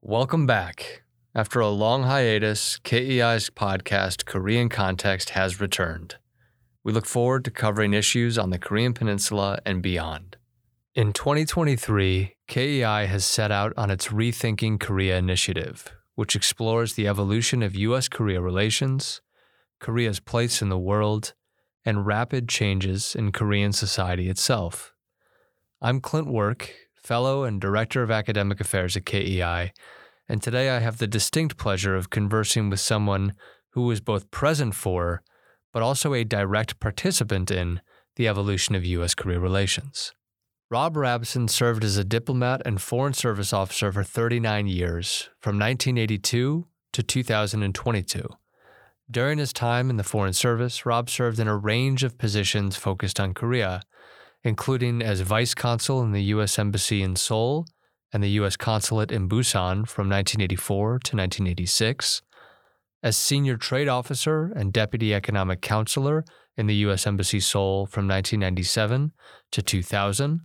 Welcome back. After a long hiatus, KEI's podcast, Korean Context, has returned. We look forward to covering issues on the Korean Peninsula and beyond. In 2023, KEI has set out on its Rethinking Korea initiative, which explores the evolution of U.S. Korea relations, Korea's place in the world, and rapid changes in Korean society itself. I'm Clint Work, Fellow and Director of Academic Affairs at KEI, and today I have the distinct pleasure of conversing with someone who was both present for, but also a direct participant in, the evolution of U.S. Korea relations. Rob Rapson served as a diplomat and foreign service officer for 39 years, from 1982 to 2022. During his time in the Foreign Service, Rob served in a range of positions focused on Korea, including as vice consul in the U.S. Embassy in Seoul and the U.S. Consulate in Busan from 1984 to 1986, as senior trade officer and deputy economic counselor in the U.S. Embassy Seoul from 1997 to 2000,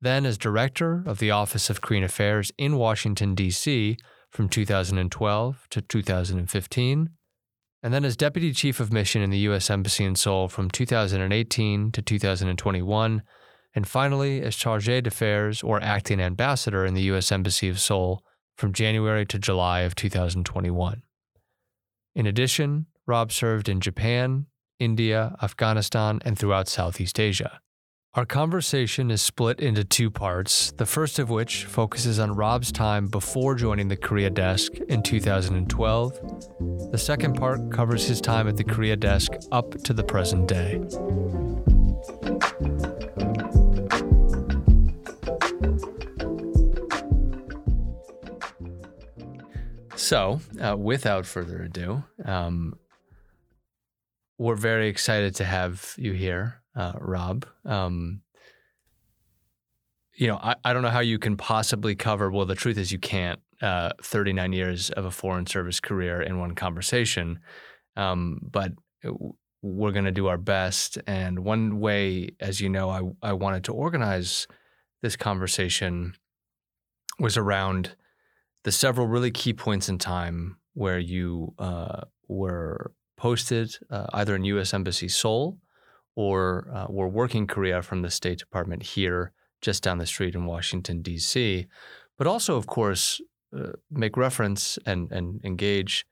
then as director of the Office of Korean Affairs in Washington, D.C. from 2012 to 2015, and then as deputy chief of mission in the U.S. Embassy in Seoul from 2018 to 2021 and finally as chargé d'affaires or acting ambassador in the U.S. Embassy of Seoul from January to July of 2021. In addition, Rob served in Japan, India, Afghanistan, and throughout Southeast Asia. Our conversation is split into two parts, the first of which focuses on Rob's time before joining the Korea desk in 2012. The second part covers his time at the Korea desk up to the present day. So, uh, without further ado, um, we're very excited to have you here, uh, Rob. Um, you know, I, I don't know how you can possibly cover, well, the truth is you can't, uh, 39 years of a foreign service career in one conversation. Um, but we're going to do our best. And one way, as you know, I, I wanted to organize this conversation was around the several really key points in time where you uh, were posted uh, either in U.S. Embassy Seoul or uh, were working Korea from the State Department here just down the street in Washington, D.C., but also, of course, uh, make reference and, and engage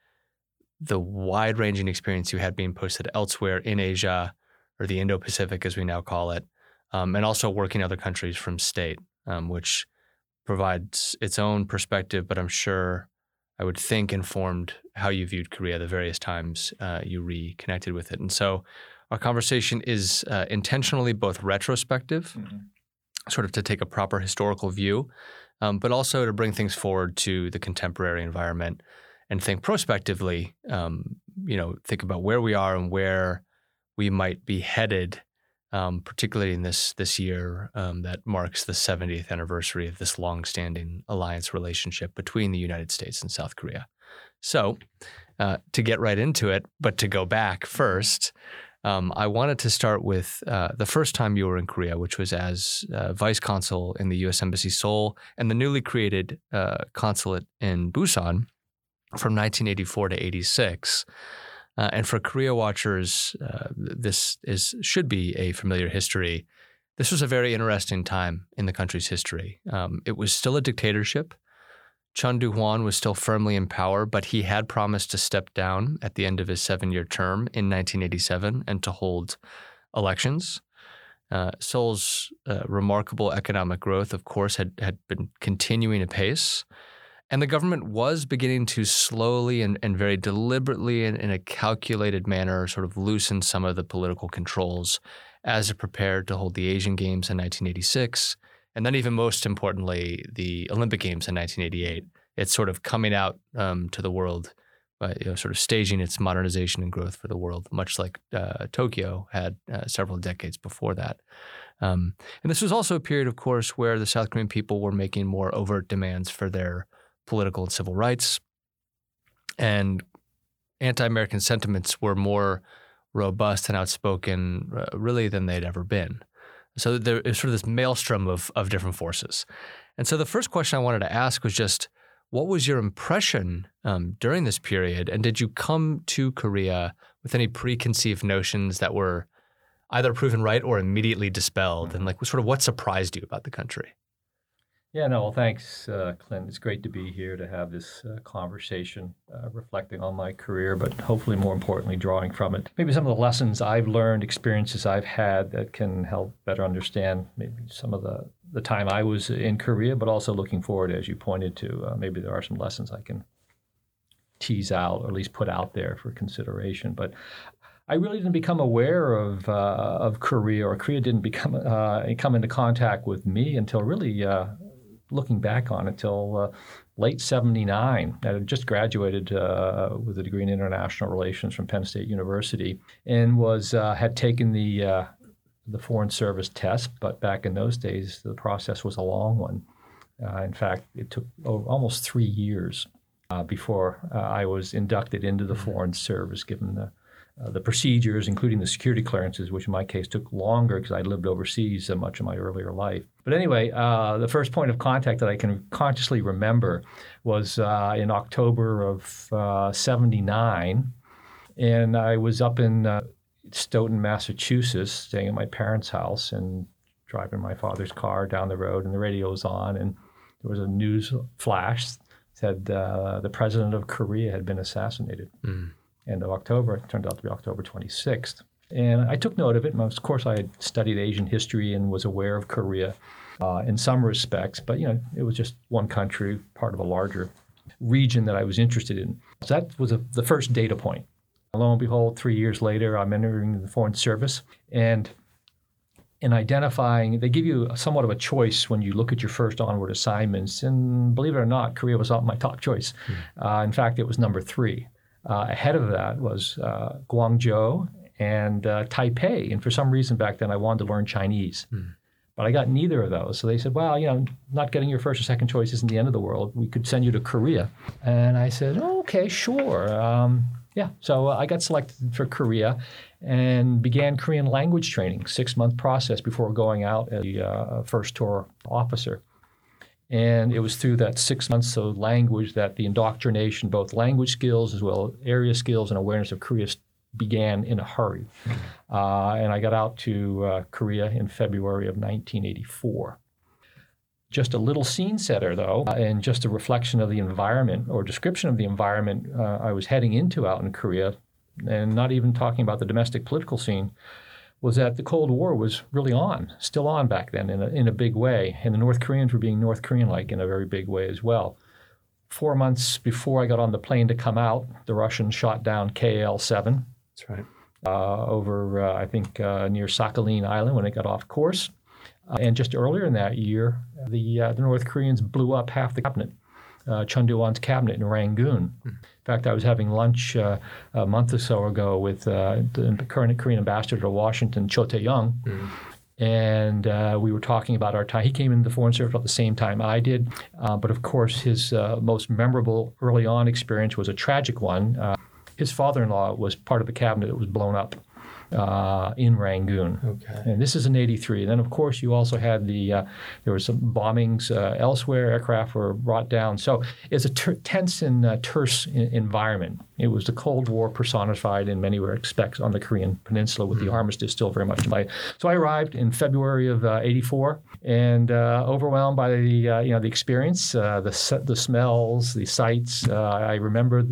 the wide ranging experience you had being posted elsewhere in Asia or the Indo Pacific, as we now call it, um, and also working in other countries from state, um, which provides its own perspective, but I'm sure I would think informed how you viewed Korea the various times uh, you reconnected with it. And so our conversation is uh, intentionally both retrospective, mm-hmm. sort of to take a proper historical view, um, but also to bring things forward to the contemporary environment and think prospectively, um, you know, think about where we are and where we might be headed um, particularly in this this year um, that marks the 70th anniversary of this long-standing alliance relationship between the United States and South Korea. So, uh, to get right into it, but to go back first, um, I wanted to start with uh, the first time you were in Korea, which was as uh, vice consul in the U.S. Embassy Seoul and the newly created uh, consulate in Busan from 1984 to 86. Uh, and for Korea watchers, uh, this is should be a familiar history. This was a very interesting time in the country's history. Um, it was still a dictatorship. Chun Doo-hwan was still firmly in power, but he had promised to step down at the end of his seven-year term in 1987 and to hold elections. Uh, Seoul's uh, remarkable economic growth, of course, had had been continuing apace. And the government was beginning to slowly and, and very deliberately and in a calculated manner sort of loosen some of the political controls as it prepared to hold the Asian Games in 1986. And then, even most importantly, the Olympic Games in 1988. It's sort of coming out um, to the world, uh, you know, sort of staging its modernization and growth for the world, much like uh, Tokyo had uh, several decades before that. Um, and this was also a period, of course, where the South Korean people were making more overt demands for their political and civil rights. And anti American sentiments were more robust and outspoken, uh, really, than they'd ever been. So there is sort of this maelstrom of, of different forces. And so the first question I wanted to ask was just What was your impression um, during this period? And did you come to Korea with any preconceived notions that were either proven right or immediately dispelled? And like, sort of what surprised you about the country? Yeah, no, well, thanks, uh, Clint. It's great to be here to have this uh, conversation, uh, reflecting on my career, but hopefully, more importantly, drawing from it. Maybe some of the lessons I've learned, experiences I've had that can help better understand maybe some of the, the time I was in Korea, but also looking forward, as you pointed to. Uh, maybe there are some lessons I can tease out or at least put out there for consideration. But I really didn't become aware of uh, of Korea, or Korea didn't become uh, come into contact with me until really uh, looking back on it till uh, late 79. I had just graduated uh, with a degree in international relations from Penn State University and was uh, had taken the uh, the foreign service test, but back in those days the process was a long one. Uh, in fact, it took almost three years uh, before I was inducted into the foreign service, given the uh, the procedures, including the security clearances, which in my case took longer because I lived overseas so much of my earlier life. But anyway, uh, the first point of contact that I can consciously remember was uh, in October of '79, uh, and I was up in uh, Stoughton, Massachusetts, staying at my parents' house and driving my father's car down the road, and the radio was on, and there was a news flash said the president of Korea had been assassinated. Mm end of October. It turned out to be October 26th. And I took note of it. Of course, I had studied Asian history and was aware of Korea uh, in some respects, but you know, it was just one country, part of a larger region that I was interested in. So that was a, the first data point. Lo and behold, three years later, I'm entering the Foreign Service, and in identifying, they give you somewhat of a choice when you look at your first onward assignments. And believe it or not, Korea was not my top choice. Mm. Uh, in fact, it was number three. Uh, ahead of that was uh, Guangzhou and uh, Taipei. And for some reason back then, I wanted to learn Chinese. Mm. But I got neither of those. So they said, well, you know, not getting your first or second choice isn't the end of the world. We could send you to Korea. And I said, oh, okay, sure. Um, yeah. So uh, I got selected for Korea and began Korean language training, six month process before going out as a uh, first tour officer. And it was through that six months of language that the indoctrination, both language skills as well as area skills and awareness of Korea, began in a hurry. Uh, and I got out to uh, Korea in February of 1984. Just a little scene setter, though, uh, and just a reflection of the environment or description of the environment uh, I was heading into out in Korea, and not even talking about the domestic political scene was that the Cold War was really on, still on back then in a, in a big way. And the North Koreans were being North Korean like in a very big way as well. Four months before I got on the plane to come out, the Russians shot down KL 7. That's right. Uh, over, uh, I think, uh, near Sakhalin Island when it got off course. Uh, and just earlier in that year, the, uh, the North Koreans blew up half the cabinet, uh, Chun cabinet in Rangoon. Mm. In fact, I was having lunch uh, a month or so ago with uh, the current Korean ambassador to Washington, Cho Tae-young. Mm. And uh, we were talking about our time. He came into the Foreign Service at the same time I did. Uh, but of course, his uh, most memorable early on experience was a tragic one. Uh, his father in law was part of the cabinet that was blown up uh, in Rangoon. Okay. And this is in 83. Then, of course, you also had the, uh, there were some bombings uh, elsewhere. Aircraft were brought down. So it's a ter- tense and uh, terse in- environment. It was the Cold War personified in many respects on the Korean Peninsula with mm-hmm. the armistice still very much in play. So I arrived in February of 84 uh, and uh, overwhelmed by the, you know, the experience, the, the smells, the sights. I remember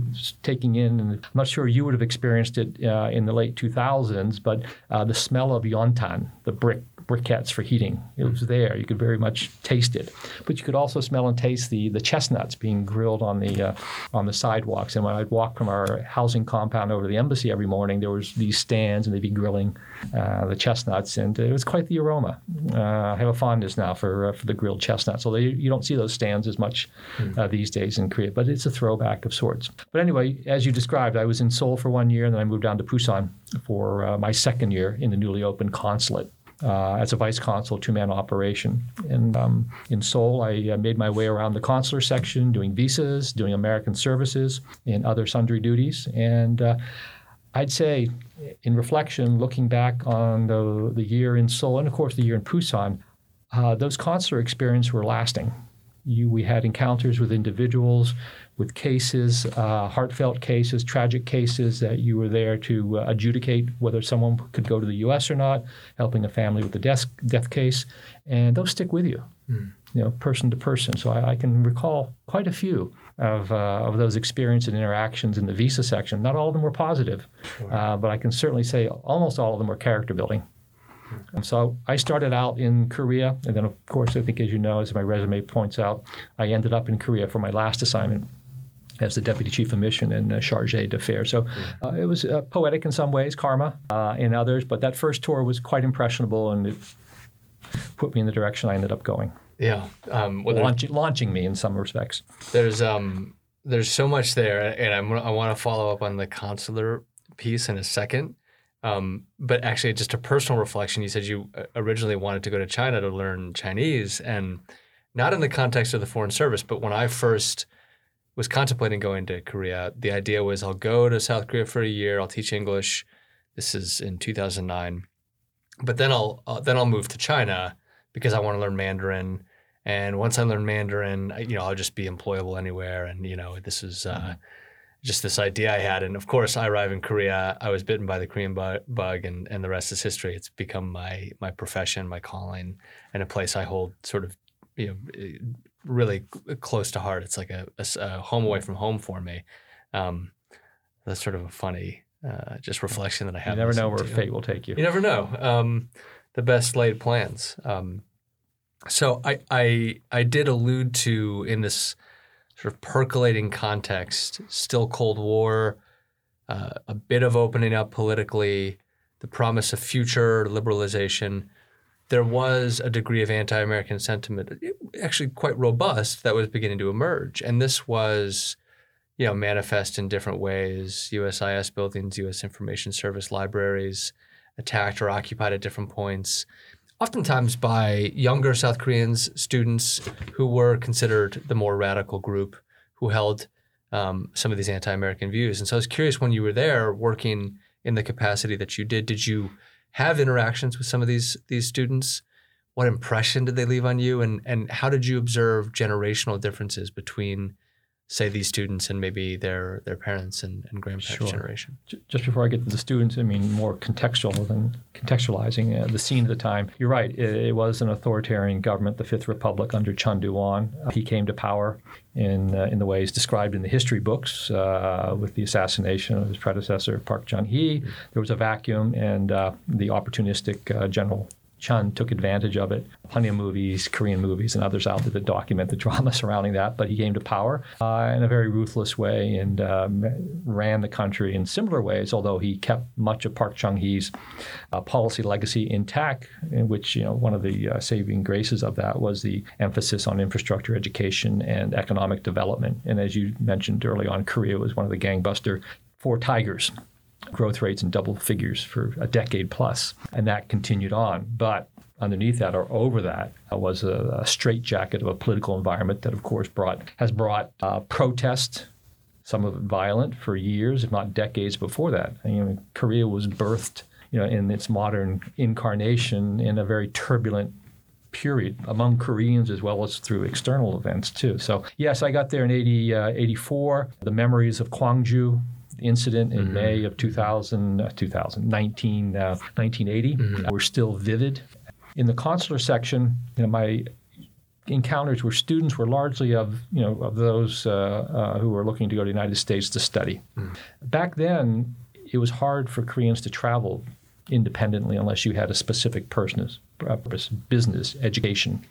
taking in, and I'm not sure you would have experienced it in the late 2000s, but uh, the smell of yontan, the brick briquettes for heating, it was there. You could very much taste it, but you could also smell and taste the the chestnuts being grilled on the uh, on the sidewalks. And when I'd walk from our housing compound over to the embassy every morning, there was these stands, and they'd be grilling uh, the chestnuts, and it was quite the aroma. Uh, I have a fondness now for uh, for the grilled chestnuts, although you, don't see those stands as much mm. these days in Korea, but it's a throwback of sorts. But anyway, as you described, I was in Seoul for one year, and then I moved down to Busan for uh, my second year in the newly opened consulate. Uh, as a vice consul, two man operation. And um, in Seoul, I uh, made my way around the consular section, doing visas, doing American services, and other sundry duties. And uh, I'd say, in reflection, looking back on the, the year in Seoul and, of course, the year in Busan, uh, those consular experiences were lasting. You, we had encounters with individuals, with cases, uh, heartfelt cases, tragic cases that you were there to uh, adjudicate whether someone could go to the U.S. or not, helping a family with a death, death case, and those stick with you, mm. you know, person to person. So I, I can recall quite a few of, uh, of those experiences and interactions in the visa section. Not all of them were positive, sure. uh, but I can certainly say almost all of them were character building. And so I started out in Korea, and then, of course, I think, as you know, as my resume points out, I ended up in Korea for my last assignment as the deputy chief of mission and uh, charge d'affaires. So uh, it was uh, poetic in some ways, karma uh, in others, but that first tour was quite impressionable and it put me in the direction I ended up going. Yeah, um, well, launching, launching me in some respects. There's um, there's so much there, and I'm, I want to follow up on the consular piece in a second. Um, but actually, just a personal reflection. You said you uh, originally wanted to go to China to learn Chinese, and not in the context of the foreign service, but when I first was contemplating going to Korea, the idea was I'll go to South Korea for a year. I'll teach English. This is in 2009, but then I'll uh, then I'll move to China because I want to learn Mandarin. And once I learn Mandarin, you know, I'll just be employable anywhere. And you know, this is uh, mm-hmm just this idea I had. And of course, I arrive in Korea. I was bitten by the Korean bug, and, and the rest is history. It's become my my profession, my calling, and a place I hold sort of you know really close to heart. It's like a, a, a home away from home for me. Um, that's sort of a funny uh, just reflection that I have. You never know where to. fate will take you. You never know. Um, the best laid plans. Um, so I, I I did allude to in this sort of percolating context, still Cold War, uh, a bit of opening up politically, the promise of future liberalization. There was a degree of anti American sentiment, actually quite robust, that was beginning to emerge. And this was you know, manifest in different ways. USIS buildings, U.S. Information Service libraries attacked or occupied at different points oftentimes by younger South Koreans, students who were considered the more radical group who held um, some of these anti-American views. And so I was curious when you were there working in the capacity that you did, did you have interactions with some of these these students? What impression did they leave on you, and and how did you observe generational differences between say these students and maybe their their parents and, and grandparents sure. generation. Just before I get to the students, I mean more contextual than contextualizing uh, the scene at the time. You're right. It, it, was an authoritarian government, the Fifth Republic under Chun Doo-hwan. Uh, he came to power in uh, in the ways described in the history books uh, with the assassination of his predecessor Park Chung-hee. Mm-hmm. There was a vacuum, and uh, the opportunistic uh, General Chun took advantage of it. Plenty of movies, Korean movies, and others out there that document the drama surrounding that. But he came to power uh, in a very ruthless way and um, ran the country in similar ways, although he kept much of Park Chung hee's uh, policy legacy intact, in which you know one of the uh, saving graces of that was the emphasis on infrastructure, education, and economic development. And as you mentioned early on, Korea was one of the gangbuster four tigers growth rates in double figures for a decade plus, and that continued on. But underneath that or over that uh, was a, a straitjacket of a political environment that, of course, brought has brought uh, protest, some of it violent, for years, if not decades before that. You know, Korea was birthed, you know, in its modern incarnation in a very turbulent period among Koreans as well as through external events too. So yes, I got there in 80, uh, 84. The memories of Gwangju incident in mm-hmm. May of 2000, uh, 2019, uh, 1980 mm-hmm. were still vivid. In the consular section, you know, my encounters where students were largely of you know of those uh, uh, who were looking to go to the United States to study. Mm. Back then, it was hard for Koreans to travel independently unless you had a specific purpose, purpose business, education.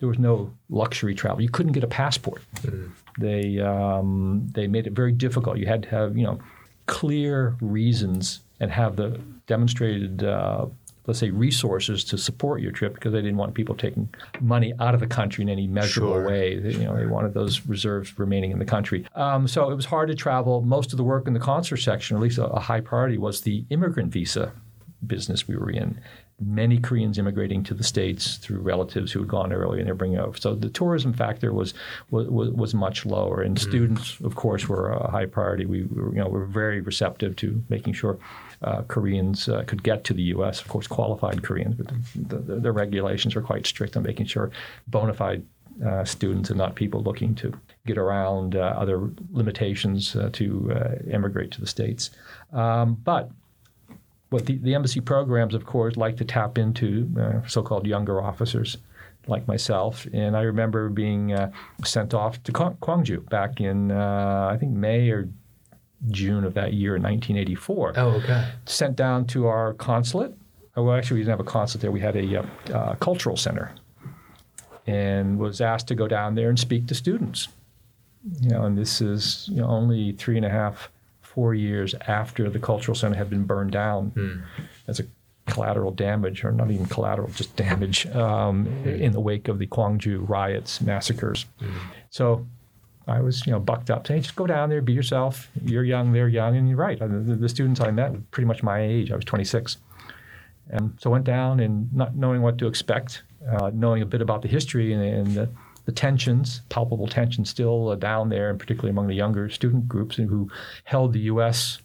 There was no luxury travel. You couldn't get a passport. Mm. They um, they made it very difficult. You had to have you know clear reasons and have the demonstrated, uh, let's say, resources to support your trip because they didn't want people taking money out of the country in any measurable sure. way. They, you know, they wanted those reserves remaining in the country. Um, so it was hard to travel. Most of the work in the consular section, or at least a, a high priority, was the immigrant visa business we were in many Koreans immigrating to the states through relatives who had gone earlier and they're bringing over. So the tourism factor was was, was much lower, and mm-hmm. students, of course, were a high priority. We were, you know were very receptive to making sure uh, Koreans uh, could get to the U.S. Of course, qualified Koreans, but the, the, the regulations are quite strict on making sure bona fide uh, students and not people looking to get around uh, other limitations uh, to uh, immigrate to the States. Um, but what the, the embassy programs, of course, like to tap into uh, so called younger officers like myself. And I remember being uh, sent off to Kwangju back in, uh, I think, May or June of that year in 1984. Oh, okay. Sent down to our consulate. Oh, well, actually, we didn't have a consulate there. We had a uh, cultural center and was asked to go down there and speak to students. You know, and this is you know, only three and a half, four years after the cultural center had been burned down mm. as a collateral damage, or not even collateral, just damage um, mm. in the wake of the Gwangju riots, massacres. Mm. So I was, you know, bucked up saying, just go down there, be yourself. You're young, they're young, and you're right. The, the students I met were pretty much my age. I was 26. And so I went down and not knowing what to expect, uh, knowing a bit about the history and, and the, the, tensions, palpable tensions still uh, down there, and particularly among the younger student groups who held the U.S.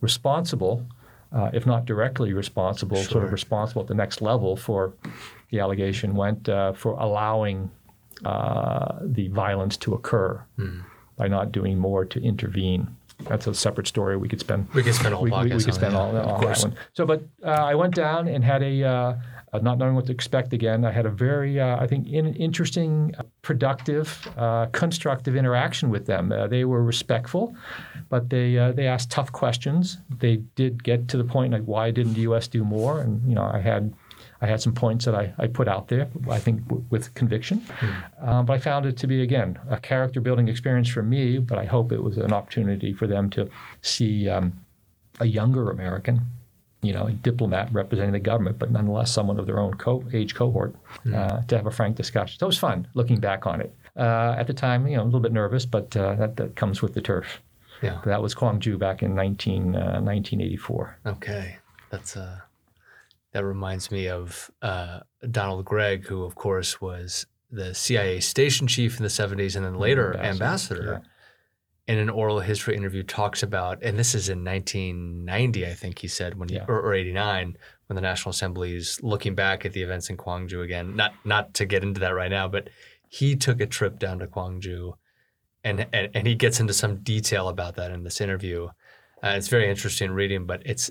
responsible, uh, if not directly responsible, sure. sort of responsible at the next level for the allegation went uh, for allowing uh, the violence to occur mm. by not doing more to intervene. That's a separate story. We could spend. We could spend all. We, we, we could spend all, all that one. So, but uh, I went down and had a. Uh, uh, not knowing what to expect again, I had a very, uh, I think, in, interesting, productive, uh, constructive interaction with them. Uh, they were respectful, but they they asked tough questions. They did get to the point like, why didn't the U.S. do more? And you know, I had I had some points that I, I put out there, I think, w- with conviction. Mm. Um, but I found it to be, again, a character building experience for me, but I hope it was an opportunity for them to see um, a younger American, you know, a diplomat representing the government, but nonetheless someone of their own co- age cohort, mm. uh, to have a frank discussion. So it was fun looking back on it. Uh, at the time, you know, a little bit nervous, but uh, that, that comes with the turf. Yeah. That was Kwangju back in 19, 1984. Uh, okay. That's uh that reminds me of uh, Donald Gregg, who, of course, was the CIA station chief in the 70s and then later ambassador. ambassador. Yeah. In an oral history interview, talks about, and this is in 1990, I think he said, when he, yeah. or, or 89, when the National Assembly is looking back at the events in Gwangju again. Not not to get into that right now, but he took a trip down to Gwangju, and and, and he gets into some detail about that in this interview. Uh, it's very interesting reading, but it's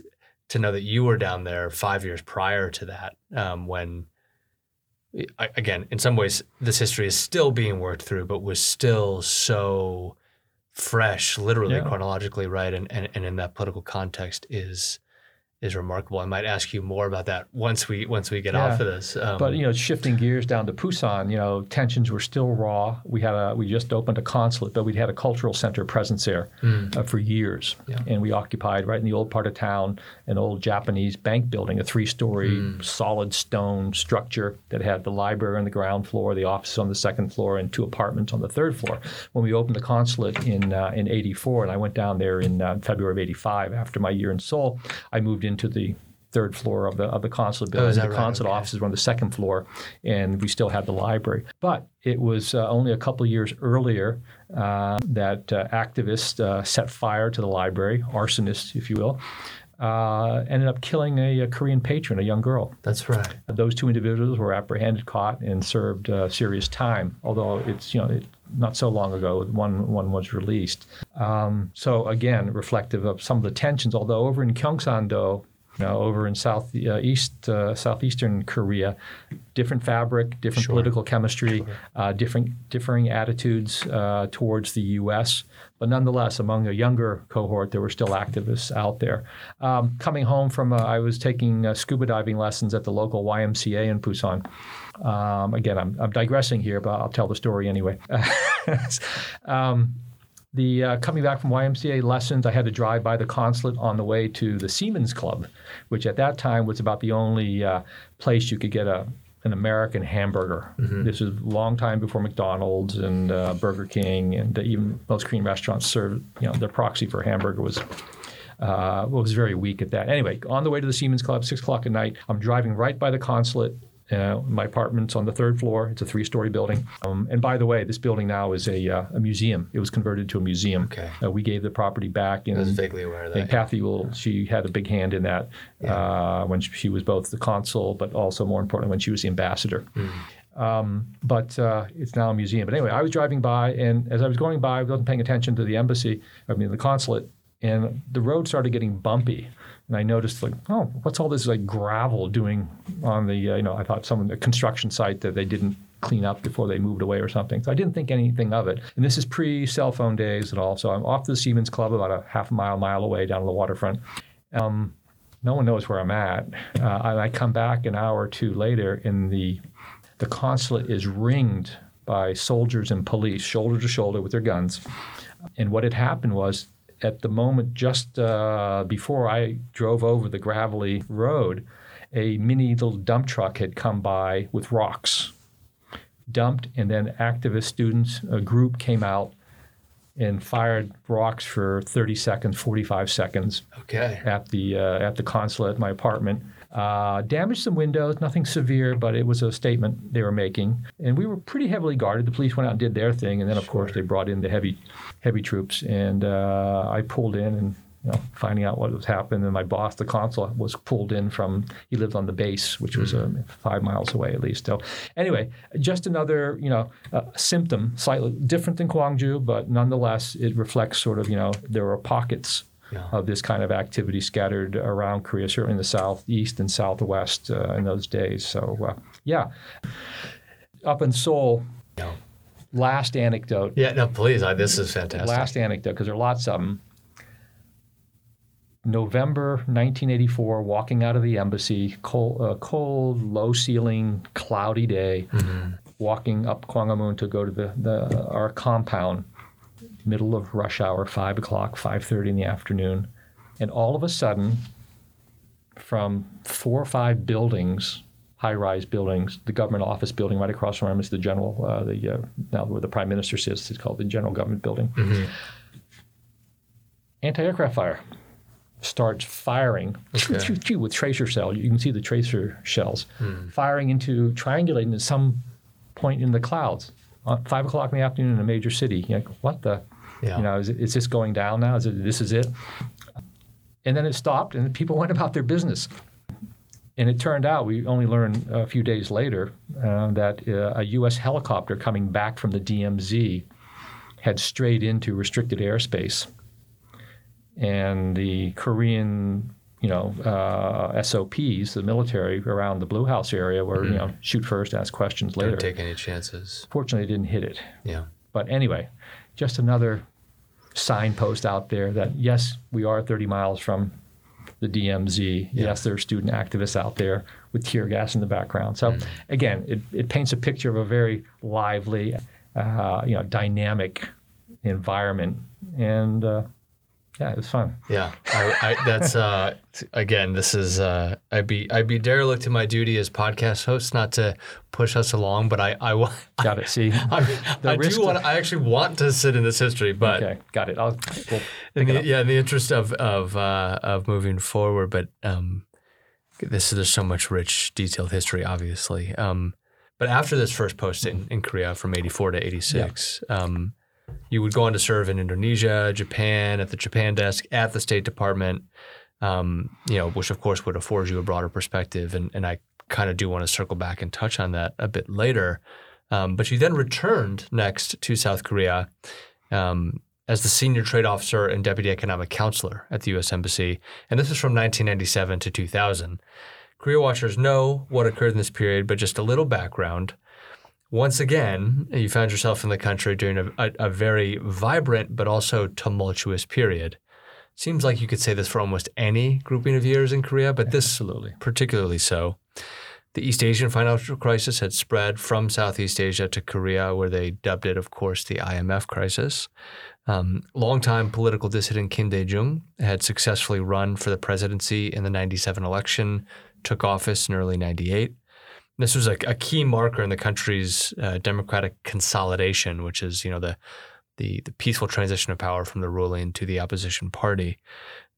to know that you were down there five years prior to that um, when again in some ways this history is still being worked through but was still so fresh literally yeah. chronologically right and, and and in that political context is is remarkable. I might ask you more about that once we once we get yeah. off of this. Um, but you know, shifting gears down to Busan, you know, tensions were still raw. We had a we just opened a consulate, but we'd had a cultural center presence there mm. uh, for years, yeah. and we occupied right in the old part of town an old Japanese bank building, a three-story mm. solid stone structure that had the library on the ground floor, the office on the second floor, and two apartments on the third floor. When we opened the consulate in uh, in '84, and I went down there in uh, February of '85 after my year in Seoul, I moved in into the third floor of the of the consulate oh, building. Oh, the right? consulate okay. offices were on the second floor, and we still had the library. But it was uh, only a couple of years earlier uh, that uh, activists uh, set fire to the library, arsonists, if you will. Uh, ended up killing a, a, Korean patron, a young girl. That's right. Those two individuals were apprehended, caught, and served uh, serious time. Although it's you know it, not so long ago, one one was released. Um, so again, reflective of some of the tensions. Although over in Gyeongsang-do, you know, over in south uh, east uh, southeastern Korea, different fabric, different sure. political chemistry, sure. uh, different differing attitudes uh, towards the U.S. But nonetheless, among a younger cohort, there were still activists out there. Um, coming home from, uh, I was taking uh, scuba diving lessons at the local YMCA in Busan. Um, again, I'm, I'm, digressing here, but I'll tell the story anyway. um, the uh, coming back from YMCA lessons, I had to drive by the consulate on the way to the Seamen's Club, which at that time was about the only uh, place you could get a an American hamburger. Mm-hmm. This was a long time before McDonald's and uh, Burger King, and even most Korean restaurants served. You know, their proxy for hamburger was uh, was very weak at that. Anyway, on the way to the Seamen's Club, six o'clock at night, I'm driving right by the consulate. Uh, my apartment's on the third floor. It's a three-story building. Um, and by the way, this building now is a, uh, a museum. It was converted to a museum. Okay. Uh, we gave the property back. And, I was vaguely aware of that. And Kathy will, she had a big hand in that yeah. Uh, when she was both the consul, but also more importantly when she was the ambassador. Mm. Um, but uh, it's now a museum. But anyway, I was driving by, and as I was going by, I wasn't paying attention to the embassy, I mean, the consulate, and the road started getting bumpy. And I noticed, like, oh, what's all this like gravel doing on the, uh, you know, I thought some a construction site that they didn't clean up before they moved away or something. So I didn't think anything of it. And this is pre cell phone days and all. So I'm off to the Seamen's Club about a half a mile, mile away down on the waterfront. Um, no one knows where I'm at. Uh, and I come back an hour or two later, and the the consulate is ringed by soldiers and police, shoulder to shoulder with their guns. And what had happened was, at the moment just uh, before I drove over the gravelly road, a mini little dump truck had come by with rocks, dumped, and then activist students, a group came out and fired rocks for 30 seconds, 45 seconds Okay. at the uh, at the consulate, my apartment. Uh, damaged some windows, nothing severe, but it was a statement they were making, and we were pretty heavily guarded. The police went out and did their thing, and then of course they brought in the heavy heavy troops, and uh, I pulled in and. You know, finding out what was happening, and my boss, the consul, was pulled in from. He lived on the base, which was uh, five miles away at least. So, anyway, just another you know uh, symptom, slightly different than Kwangju, but nonetheless, it reflects sort of you know there are pockets Yeah. of this kind of activity scattered around Korea, certainly in the southeast and southwest uh, in those days. So, uh, yeah. Up in Seoul, No. last anecdote, Yeah, no, please. I, this is fantastic. last anecdote, because there are lots of them. November 1984, walking out of the embassy, cold, uh, cold low ceiling, cloudy day, walking up Gwanghwamun to go to the, the our compound, middle of rush hour, five o'clock, five thirty in the afternoon, and all of a sudden, from four or five buildings, high-rise buildings, the government office building right across from us, the general, uh, the uh, now where the prime minister sits, it's called the general government building. Anti-aircraft fire starts firing Okay. with tracer cell. You can see the tracer shells firing into triangulating at some point in the clouds. Uh, five o'clock in the afternoon in a major city. You're like, what the? Yeah. You know, is, is this going down now? Is it, this is it? And then it stopped, and people went about their business. And it turned out, we only learned a few days later uh, that uh, a U.S. helicopter coming back from the DMZ had strayed into restricted airspace. And the Korean, you know, uh, SOPs, the military around the Blue House area, were you know shoot first, ask questions later. Don't take any chances. Fortunately, didn't hit it. Yeah. But anyway, just another signpost out there that yes, we are 30 miles from the DMZ. Yes, there are student activists out there with tear gas in the background. So again, it, it paints a picture of a very lively, uh, you know, dynamic environment, and uh, yeah, it was fun. Yeah, I, I, that's uh, again. This is uh, I'd be I'd be derelict to my duty as podcast host not to push us along, but I I, Got it. See. I, The I do want. I actually want to sit in this history, but Okay, got it. I'll, we'll in pick it yeah, in the interest of of uh, of moving forward, but um, this there's so much rich, detailed history, obviously. Um, but after this first posting in Korea from '84 to '86, um, you would go on to serve in Indonesia, Japan, at the Japan desk, at the State Department. Um, you know, which of course would afford you a broader perspective, and and I kind of do want to circle back and touch on that a bit later. Um, but you then returned next to South Korea um, as the senior trade officer and deputy economic counselor at the U.S. Embassy, and this is from 1997 to 2000. Korea watchers know what occurred in this period, but just a little background. Once again, you found yourself in the country during a, a, a very vibrant but also tumultuous period. Seems like you could say this for almost any grouping of years in Korea, but this Absolutely. particularly so. The East Asian financial crisis had spread from Southeast Asia to Korea, where they dubbed it, of course, the IMF crisis. Um, longtime political dissident Kim Dae Jung had successfully run for the presidency in the 97 election, took office in early 98. This was a, a key marker in the country's uh, democratic consolidation, which is, you know, the, the the peaceful transition of power from the ruling to the opposition party.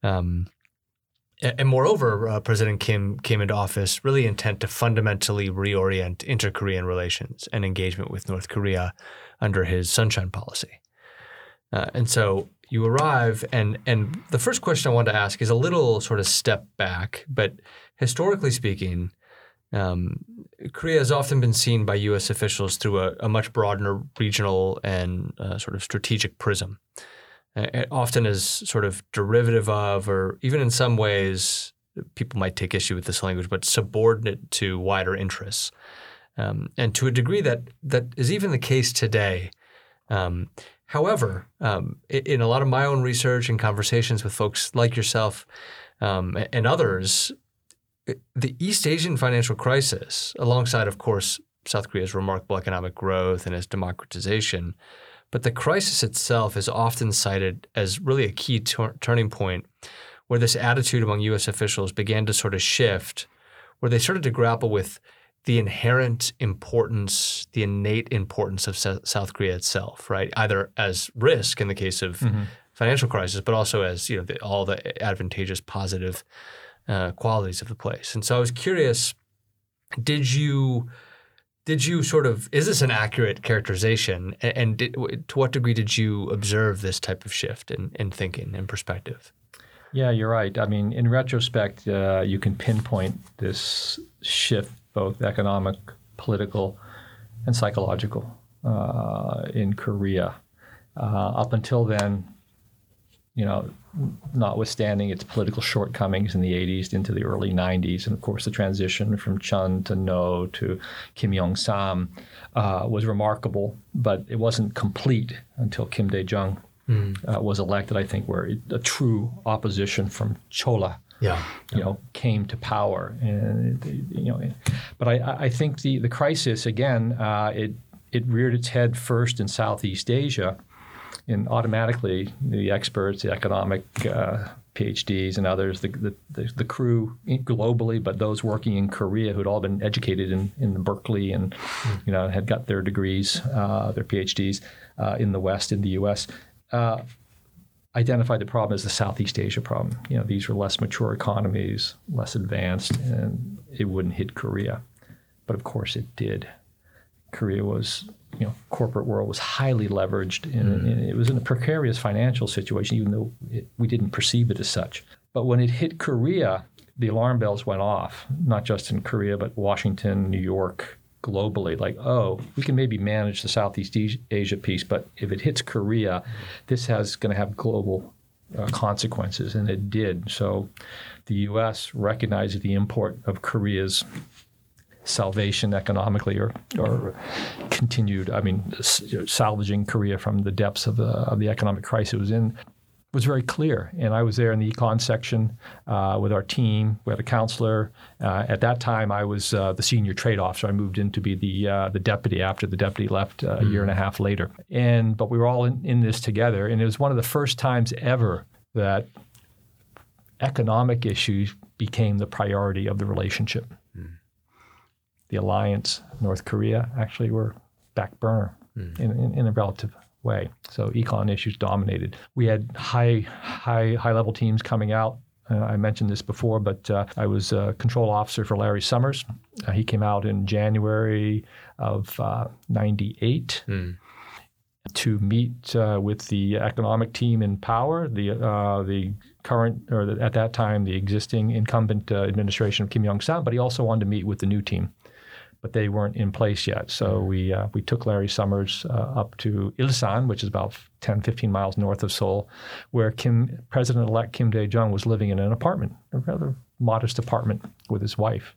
Um, and moreover, uh, President Kim came into office really intent to fundamentally reorient inter Korean relations and engagement with North Korea under his sunshine policy. Uh, and so you arrive, and, and the first question I wanted to ask is a little sort of step back, but historically speaking, um, Korea has often been seen by U.S. officials through a, a much broader regional and uh, sort of strategic prism. It often as sort of derivative of, or even in some ways, people might take issue with this language, but subordinate to wider interests. Um, and to a degree that that is even the case today. Um, however, um, in a lot of my own research and conversations with folks like yourself um, and others, the East Asian financial crisis, alongside, of course, South Korea's remarkable economic growth and its democratization, but the crisis itself is often cited as really a key turning point where this attitude among U.S. officials began to sort of shift, where they started to grapple with the inherent importance, the innate importance of South Korea itself, right? Either as risk in the case of mm-hmm. financial crisis, but also as you know the, all the advantageous, positive uh, qualities of the place. And so I was curious, did you did you sort of is this an accurate characterization, and did, to what degree did you observe this type of shift in, in thinking and perspective? Yeah, you're right. I mean, in retrospect, uh, you can pinpoint this shift, both economic, political, and psychological, uh, in Korea. Uh, up until then, you know, notwithstanding its political shortcomings in the 80s into the early 90s, and of course the transition from Chun to Roh to Kim Yong Sam uh, was remarkable, but it wasn't complete until Kim Dae Jung mm. uh, was elected, I think, where it, a true opposition from Cholla. Yeah, you know, came to power, and you know, but I, I think the the crisis again, uh, it it reared its head first in Southeast Asia, and automatically the experts, the economic uh, PhDs and others, the, the, the, crew globally, but those working in Korea who'd all been educated in, in Berkeley and you know had got their degrees, uh, their PhDs uh, in the West, in the U.S uh, identified the problem as the Southeast Asia problem. You know, these were less mature economies, less advanced, and it wouldn't hit Korea. But of course, it did. Korea was, you know, corporate world was highly leveraged, and, mm. and it was in a precarious financial situation, even though it, we didn't perceive it as such. But when it hit Korea, the alarm bells went off, not just in Korea, but Washington, New York, globally like oh we can maybe manage the southeast asia piece but if it hits korea this has going to have global uh, consequences and it did so the us recognized the import of korea's salvation economically or, or continued i mean salvaging korea from the depths of the, of the economic crisis it was in was very clear. And I was there in the econ section uh, with our team. We had a counselor. Uh, at that time, I was uh, the senior trade officer. I moved in to be the uh, the deputy after the deputy left mm. a year and a mm. half later. And but we were all in, in this together. And it was one of the first times ever that economic issues became the priority of the relationship. The alliance, North Korea, actually were back burner mm. in, in, in a relative way. So econ issues dominated. We had high, high, high level teams coming out. Uh, I mentioned this before, but uh, I was a control officer for Larry Summers. Uh, he came out in January of '98 uh, mm. to meet uh, with the economic team in power, the uh, the current or the, at that time the existing incumbent administration of Kim Young Sam. but he also wanted to meet with the new team but they weren't in place yet. So mm-hmm. we uh, we took Larry Summers uh, up to Ilsan, which is about 10, 15 miles north of Seoul, where Kim President-elect Kim Dae-jung was living in an apartment, a rather modest apartment with his wife.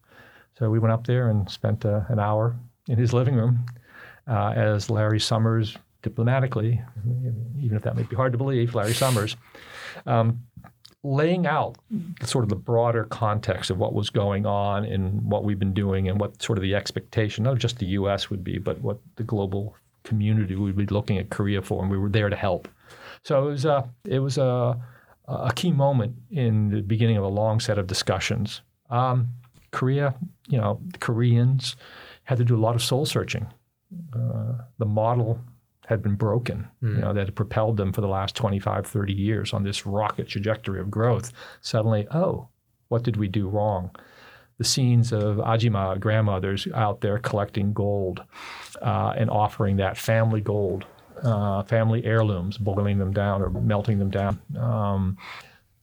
So we went up there and spent uh, an hour in his living room uh, as Larry Summers diplomatically, even if that may be hard to believe, Larry Summers. Um, laying out sort of the broader context of what was going on and what we've been doing and what sort of the expectation, not just the U.S. would be, but what the global community would be looking at Korea for, and we were there to help. So it was a, it was a, a key moment in the beginning of a long set of discussions. Um, Korea, you know, Koreans had to do a lot of soul searching. Uh, the model had been broken, mm. you hmm. know, that had propelled them for the last 25, 30 years on this rocket trajectory of growth. Suddenly, oh, what did we do wrong? The scenes of Ajima grandmothers out there collecting gold uh, and offering that family gold, uh, family heirlooms, boiling them down or melting them down. Um,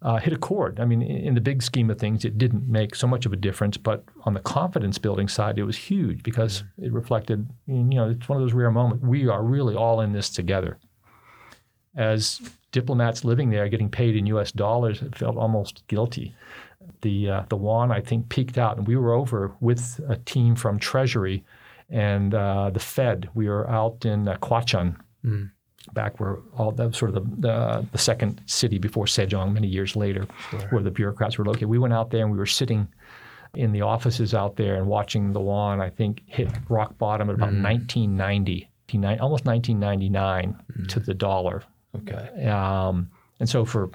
uh, hit a chord. I mean, in the big scheme of things, it didn't make so much of a difference, but on the confidence building side, it was huge because it reflected, you know, it's one of those rare moments. We are really all in this together. As diplomats living there getting paid in U.S. dollars, it felt almost guilty. The uh, the yuan, I think, peaked out, and we were over with a team from Treasury and uh, the Fed. We were out in uh. Mm back where all that was sort of the, the, the, second city before Sejong many years later, sure. where the bureaucrats were located. We went out there and we were sitting in the offices out there and watching the won, I think, hit rock bottom at about mm. 1990, almost 1999 mm. to the dollar. Okay. Um, and so for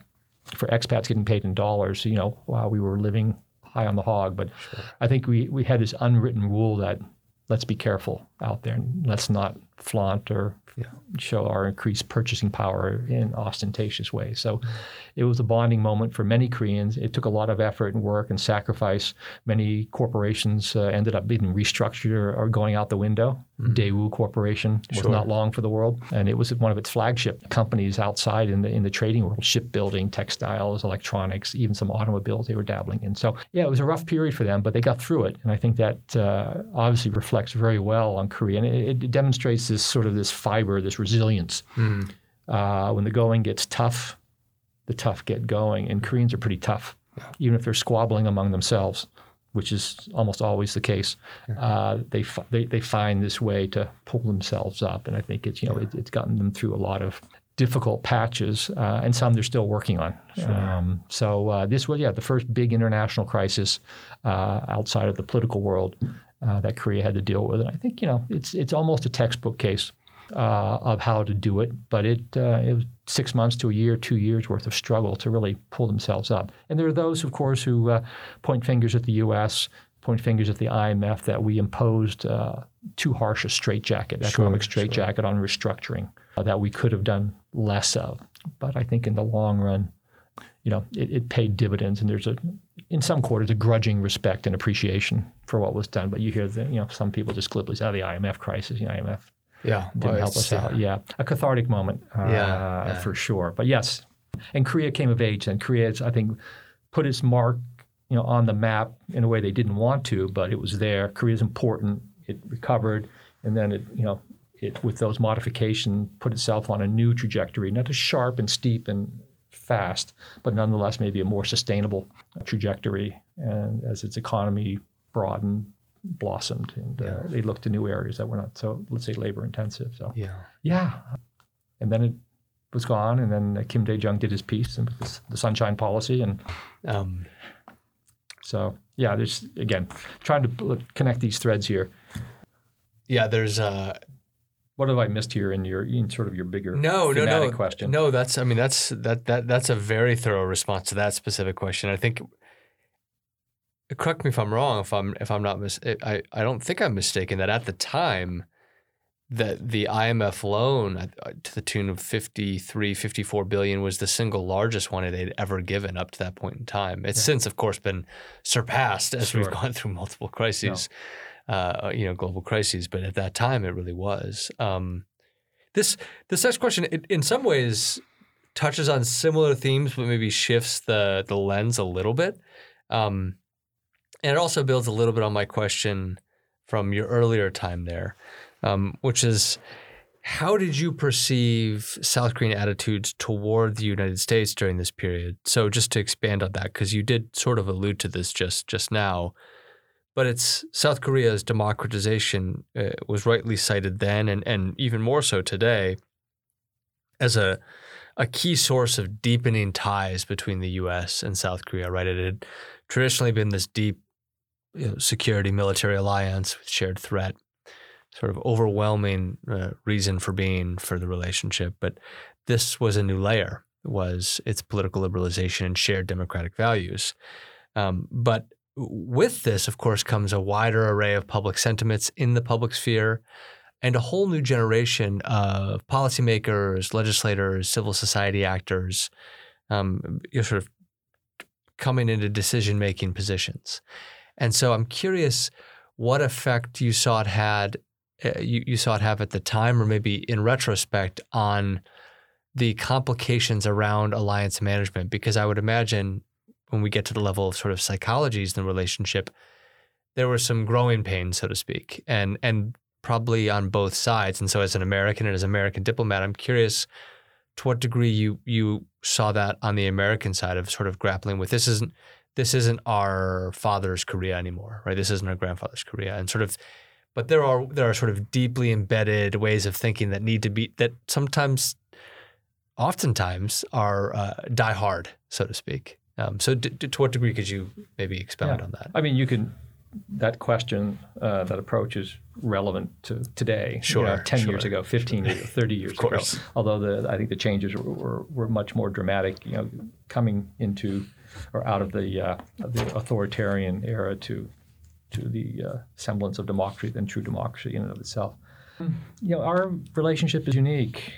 for expats getting paid in dollars, you know, while we were living high on the hog. But sure. I think we, we had this unwritten rule that let's be careful out there and let's not flaunt or show our increased purchasing power in ostentatious ways. So it was a bonding moment for many Koreans. It took a lot of effort and work and sacrifice. Many corporations uh, ended up being restructured or going out the window. Mm-hmm. Daewoo Corporation was sure. not long for the world, and it was one of its flagship companies outside in the in the trading world, shipbuilding, textiles, electronics, even some automobiles they were dabbling in. So yeah, it was a rough period for them, but they got through it, and I think that uh, obviously reflects very well on Korea, and it, it demonstrates this sort of this fiber, this resilience. Mm. Uh, when the going gets tough, the tough get going, and Koreans are pretty tough, even if they're squabbling among themselves, which is almost always the case. Uh, they, they they find this way to pull themselves up, and I think it's you know it, it's gotten them through a lot of difficult patches, uh, and some they're still working on. Sure. Um, so uh, this was yeah the first big international crisis uh, outside of the political world uh, that Korea had to deal with. And I think you know it's it's almost a textbook case uh, of how to do it, but it uh, it was six months to a year, two years worth of struggle to really pull themselves up. And there are those, of course, who uh, point fingers at the U.S., point fingers at the IMF that we imposed uh, too harsh a straitjacket, economic sure, straitjacket sure. on restructuring uh, that we could have done less of. But I think in the long run, you know, it, it paid dividends, and there's a in some quarters a grudging respect and appreciation for what was done. But you hear that you know some people just glibly say, "Oh, the IMF crisis, the IMF yeah, didn't well, help us out." Yeah, a cathartic moment, uh, yeah, yeah, for sure. But yes, and Korea came of age, and Korea, I think, put its mark, you know, on the map in a way they didn't want to, but it was there. Korea is important. It recovered, and then it, you know, it with those modifications put itself on a new trajectory, not as sharp and steep and fast, but nonetheless maybe a more sustainable trajectory. And as its economy broadened, blossomed, and uh, uh, they looked to new areas that were not so, let's say, labor intensive. So yeah, yeah. And then it was gone, and then Kim Dae Jung did his piece and the Sunshine Policy, and um, so yeah. There's again trying to connect these threads here. Yeah, there's uh, what have I missed here in your in sort of your bigger no no no question? No, that's I mean that's that that that's a very thorough response to that specific question. I think correct me if I'm wrong if I'm if I'm not mis- I I don't think I'm mistaken that at the time that the IMF loan uh, to the tune of 53 54 billion was the single largest one it had ever given up to that point in time. It's yeah. since of course been surpassed as sure. we've gone through multiple crises. No uh, you know, global crises. But at that time, it really was. Um, this this next question, it, in some ways, touches on similar themes, but maybe shifts the the lens a little bit. Um, and it also builds a little bit on my question from your earlier time there, um, which is how did you perceive South Korean attitudes toward the United States during this period? So just to expand on that, because you did sort of allude to this just just now, but it's South Korea's democratization uh, was rightly cited then, and and even more so today, as a a key source of deepening ties between the U.S. and South Korea. Right, it had traditionally been this deep you know, security military alliance with shared threat, sort of overwhelming uh, reason for being for the relationship. But this was a new layer. Was its political liberalization and shared democratic values. Um, but with this, of course, comes a wider array of public sentiments in the public sphere and a whole new generation of policymakers, legislators, civil society actors, um, you know, sort of coming into decision making positions. And so I'm curious what effect you saw it had, uh, you, you saw it have at the time, or maybe in retrospect, on the complications around alliance management because I would imagine when we get to the level of sort of psychologies in the relationship, there were some growing pains, so to speak, and and probably on both sides. And so, as an American and as an American diplomat, I'm curious to what degree you you saw that on the American side of sort of grappling with this isn't this isn't our father's Korea anymore, right? This isn't our grandfather's Korea, and sort of. But there are there are sort of deeply embedded ways of thinking that need to be that sometimes, oftentimes, are uh, die hard, so to speak. Um, so, d- d- to what degree could you maybe expound Yeah. on that? I mean, you can. That question, uh, that approach is relevant to today. you Sure, know, ten years ago, fifteen years, ago, thirty years course. ago. Although the, I think the changes were, were, were much more dramatic. You know, coming into or out of the, uh, the authoritarian era to to the uh, semblance of democracy than true democracy in and of itself. You know, our relationship is unique.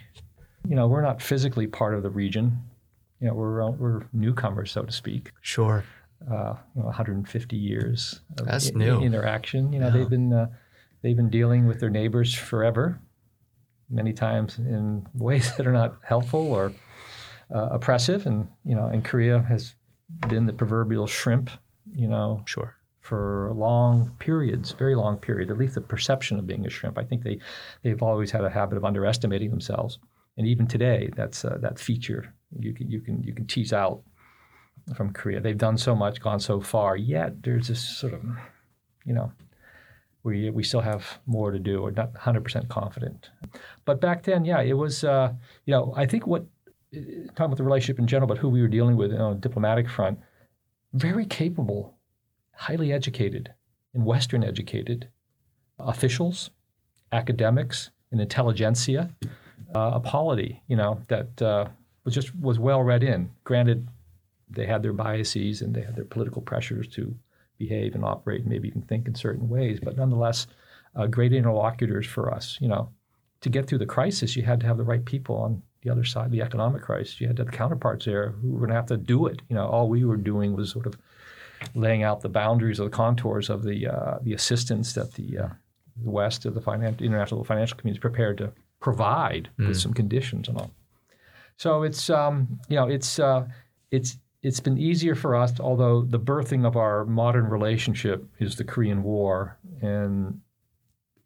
You know, we're not physically part of the region. You know, we're we're newcomers, so to speak Sure. uh, you know, 150 years of That's i- new. interaction. You know, Yeah. they've been uh, they've been dealing with their neighbors forever, many times in ways that are not helpful or uh, oppressive. And you know, and Korea has been the proverbial shrimp. You know, Sure. for long periods, very long period. At least the perception of being a shrimp. I think they they've always had a habit of underestimating themselves, and even today, that's uh, that feature you can you can you can tease out from Korea. They've done so much, gone so far, yet there's this sort of, you know, we we still have more to do. We're not 100% confident. But back then, yeah, it was, uh, you know, I think what talking about the relationship in general, but who we were dealing with on a diplomatic front, very capable, highly educated, and Western educated officials, academics, and intelligentsia, uh, a polity, you know, that uh, was just was well read in. Granted, they had their biases and they had their political pressures to behave and operate and maybe even think in certain ways, but nonetheless, uh, great interlocutors for us. You know, to get through the crisis, you had to have the right people on the other side, the economic crisis. You had to have counterparts there who were going to have to do it. You know, all we were doing was sort of laying out the boundaries or the contours of the uh, the assistance that the uh, the West of the finan- international financial community is prepared to provide with some conditions and all. So it's um, you know it's uh, it's it's been easier for us, although the birthing of our modern relationship is the Korean War, and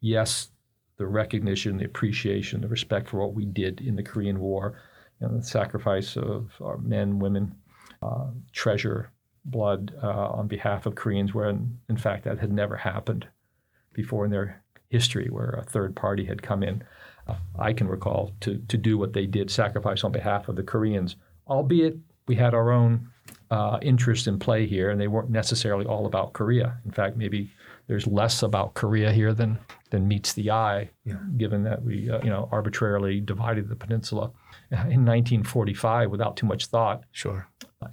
yes, the recognition, the appreciation, the respect for what we did in the Korean War, and the sacrifice of our men, women, uh, treasure, blood uh, on behalf of Koreans, when in fact that had never happened before in their history, where a third party had come in. Uh, I can recall to to do what they did, sacrifice on behalf of the Koreans, albeit we had our own uh, interest in play here, and they weren't necessarily all about Korea. In fact, maybe there's less about Korea here than than meets the eye, given that we uh, you know arbitrarily divided the peninsula in 1945 without too much thought Sure.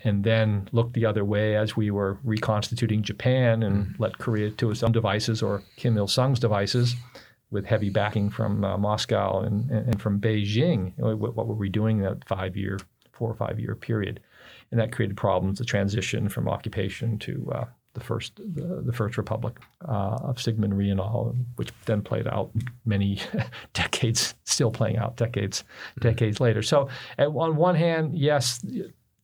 and then looked the other way as we were reconstituting Japan and Mm. let Korea to its own devices or Kim Il sung's devices with heavy backing from uh, Moscow and, and, and from Beijing. You know, What, what were we doing in that five year, four or five year period? And that created problems, the transition from occupation to uh, the first the, the first republic uh, of Syngman Rhee and all, which then played out many decades, still playing out decades decades later. So, at, on one hand, yes,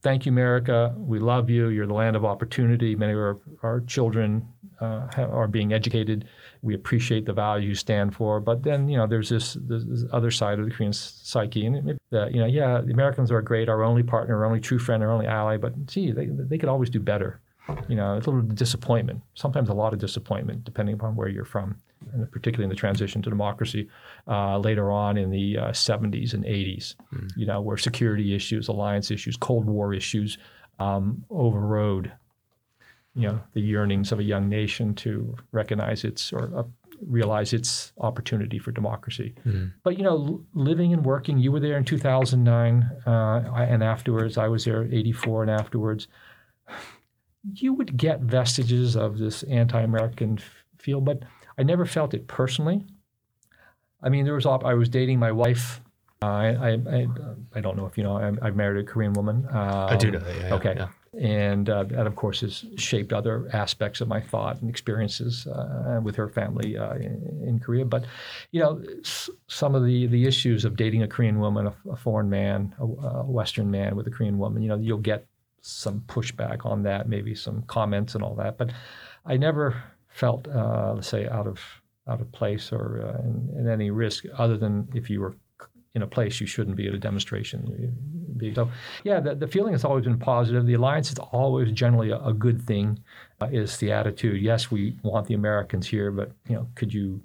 thank you, America. We love you. You're the land of opportunity. Many of our, our children uh, ha- are being educated. We appreciate the values you stand for. But then, you know, there's this, this, this other side of the Korean psyche. And it, you know, yeah, the Americans are great, our only partner, our only true friend, our only ally. But gee, they, they could always do better. You know, it's a little disappointment, sometimes a lot of disappointment, depending upon where you're from, and particularly in the transition to democracy uh, later on in the uh, 70s and 80s, you know, where security issues, alliance issues, Cold War issues um, overrode, you know, the yearnings of a young nation to recognize its or uh, realize its opportunity for democracy. But you know, l- living and working, you were there in 2009, uh, and afterwards, I was there 84 and afterwards. You would get vestiges of this anti-American f- feel, but I never felt it personally. I mean, there was I was dating my wife I, I, I, I don't know if you know, I, I married a Korean woman. Um, I do know that. Yeah, yeah, okay. yeah. And uh, that, of course, has shaped other aspects of my thought and experiences uh, with her family uh, in, in, Korea. But, you know, s- some of the, the issues of dating a Korean woman, a, a foreign man, a, a Western man with a Korean woman, you know, you'll get some pushback on that, maybe some comments and all that. But I never felt, uh, let's say, out of out of place or uh, in, in, any risk, other than if you were in a place you shouldn't be at a demonstration. So, yeah, the, the feeling has always been positive. The alliance is always generally a, a good thing. Uh, is the attitude? Yes, we want the Americans here, but you know, could you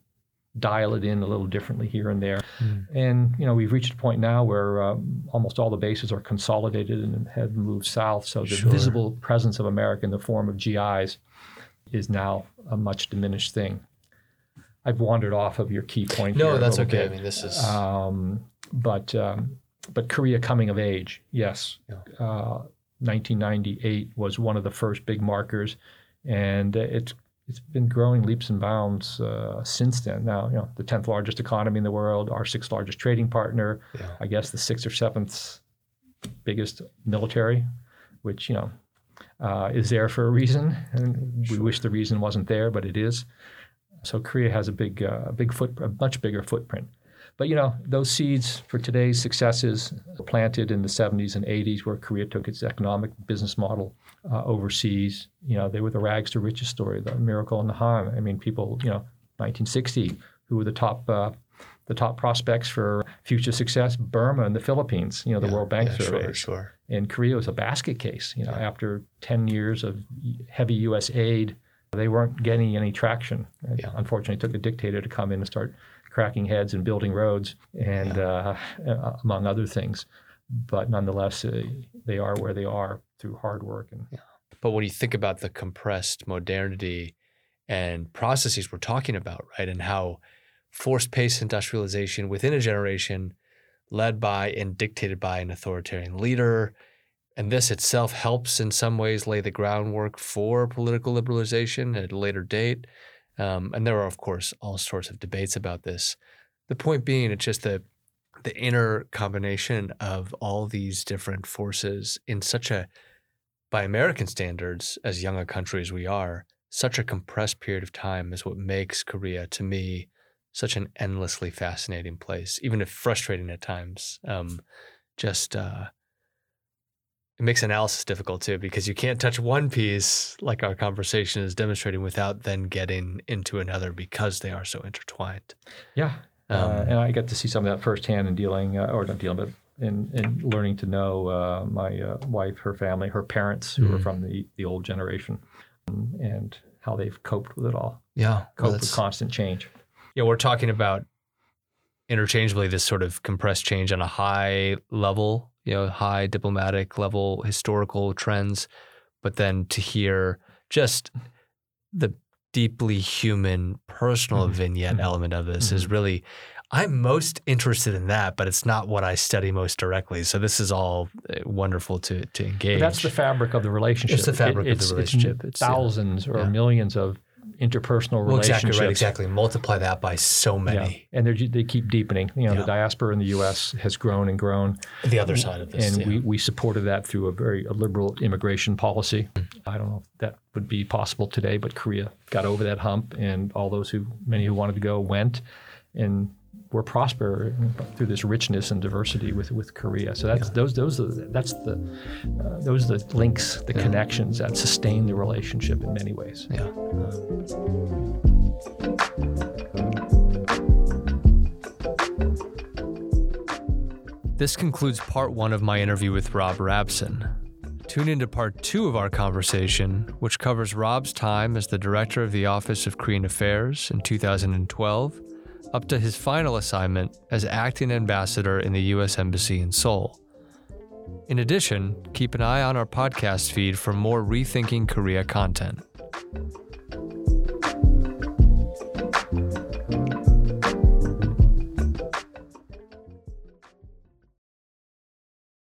dial it in a little differently here and there. Mm. And you know, we've reached a point now where um, almost all the bases are consolidated and have moved south. So the sure. visible presence of America in the form of GIs is now a much diminished thing. I've wandered off of your key point. No, that's okay. Bit. I mean, this is. Um, but um, but Korea coming of age, yes. Yeah. Uh, 1998 was one of the first big markers, and it's it's been growing leaps and bounds uh, since then. Now, you know, the 10th largest economy in the world, our sixth largest trading partner, yeah. I guess the sixth or seventh biggest military, which, you know, uh, is there for a reason. And we wish the reason wasn't there, but it is. So Korea has a big, uh, big foot, a much bigger footprint. But you know, those seeds for today's successes planted in the 70s and 80s, where Korea took its economic business model uh, overseas. You know, they were the rags to riches story, the miracle in the Han. I mean, people, you know, 1960, who were the top uh, the top prospects for future success? Burma and the Philippines. You know, the yeah, World Bank yeah, survey. Sure, sure. And Korea was a basket case. You know, yeah. after 10 years of heavy U.S. aid, they weren't getting any traction. Yeah. Unfortunately, it took a dictator to come in and start cracking heads and building roads, and yeah. uh, among other things. But nonetheless, uh, they are where they are through hard work. And yeah. but when you think about the compressed modernity and processes we're talking about, right, and how forced paced industrialization within a generation, led by and dictated by an authoritarian leader. And this itself helps in some ways lay the groundwork for political liberalization at a later date. Um, and there are, of course, all sorts of debates about this. The point being, it's just the the inner combination of all these different forces in such a, by American standards, as young a country as we are, such a compressed period of time is what makes Korea, to me, such an endlessly fascinating place, even if frustrating at times. Um, just uh, it makes analysis difficult too because you can't touch one piece like our conversation is demonstrating without then getting into another because they are so intertwined. Yeah, uh, um, uh, and I get to see some of that firsthand in dealing, uh, or not dealing, but in, in learning to know uh, my uh, wife, her family, her parents, who mm-hmm. are from the the old generation, and how they've coped with it all. Yeah, cope well, with constant change. Yeah, we're talking about interchangeably this sort of compressed change on a high level you know, high diplomatic level historical trends, but then to hear just the deeply human personal mm-hmm. vignette mm-hmm. element of this mm-hmm. is really I'm most interested in that, but it's not what I study most directly. So this is all uh, wonderful to to engage. But that's the fabric of the relationship. It's the fabric it, of the relationship. It's, it's thousands yeah. or yeah. millions of interpersonal well, relationships. Exactly right. Exactly. Multiply that by so many. Yeah. And they keep deepening. You know, yeah. the diaspora in the U.S. has grown and grown. The other side of this. And yeah. we, we supported that through a very a liberal immigration policy. Mm-hmm. I don't know if that would be possible today, but Korea got over that hump, and all those who many who wanted to go went, and we're prosper through this richness and diversity with, with Korea. So that's yeah. those those are, that's the uh, those are the links, the yeah. connections that sustain the relationship in many ways. Yeah. This concludes part one of my interview with Rob Rapson. Tune into part two of our conversation, which covers Rob's time as the director of the Office of Korean Affairs in 2012 up to his final assignment as acting ambassador in the U.S. Embassy in Seoul. In addition, keep an eye on our podcast feed for more Rethinking Korea content.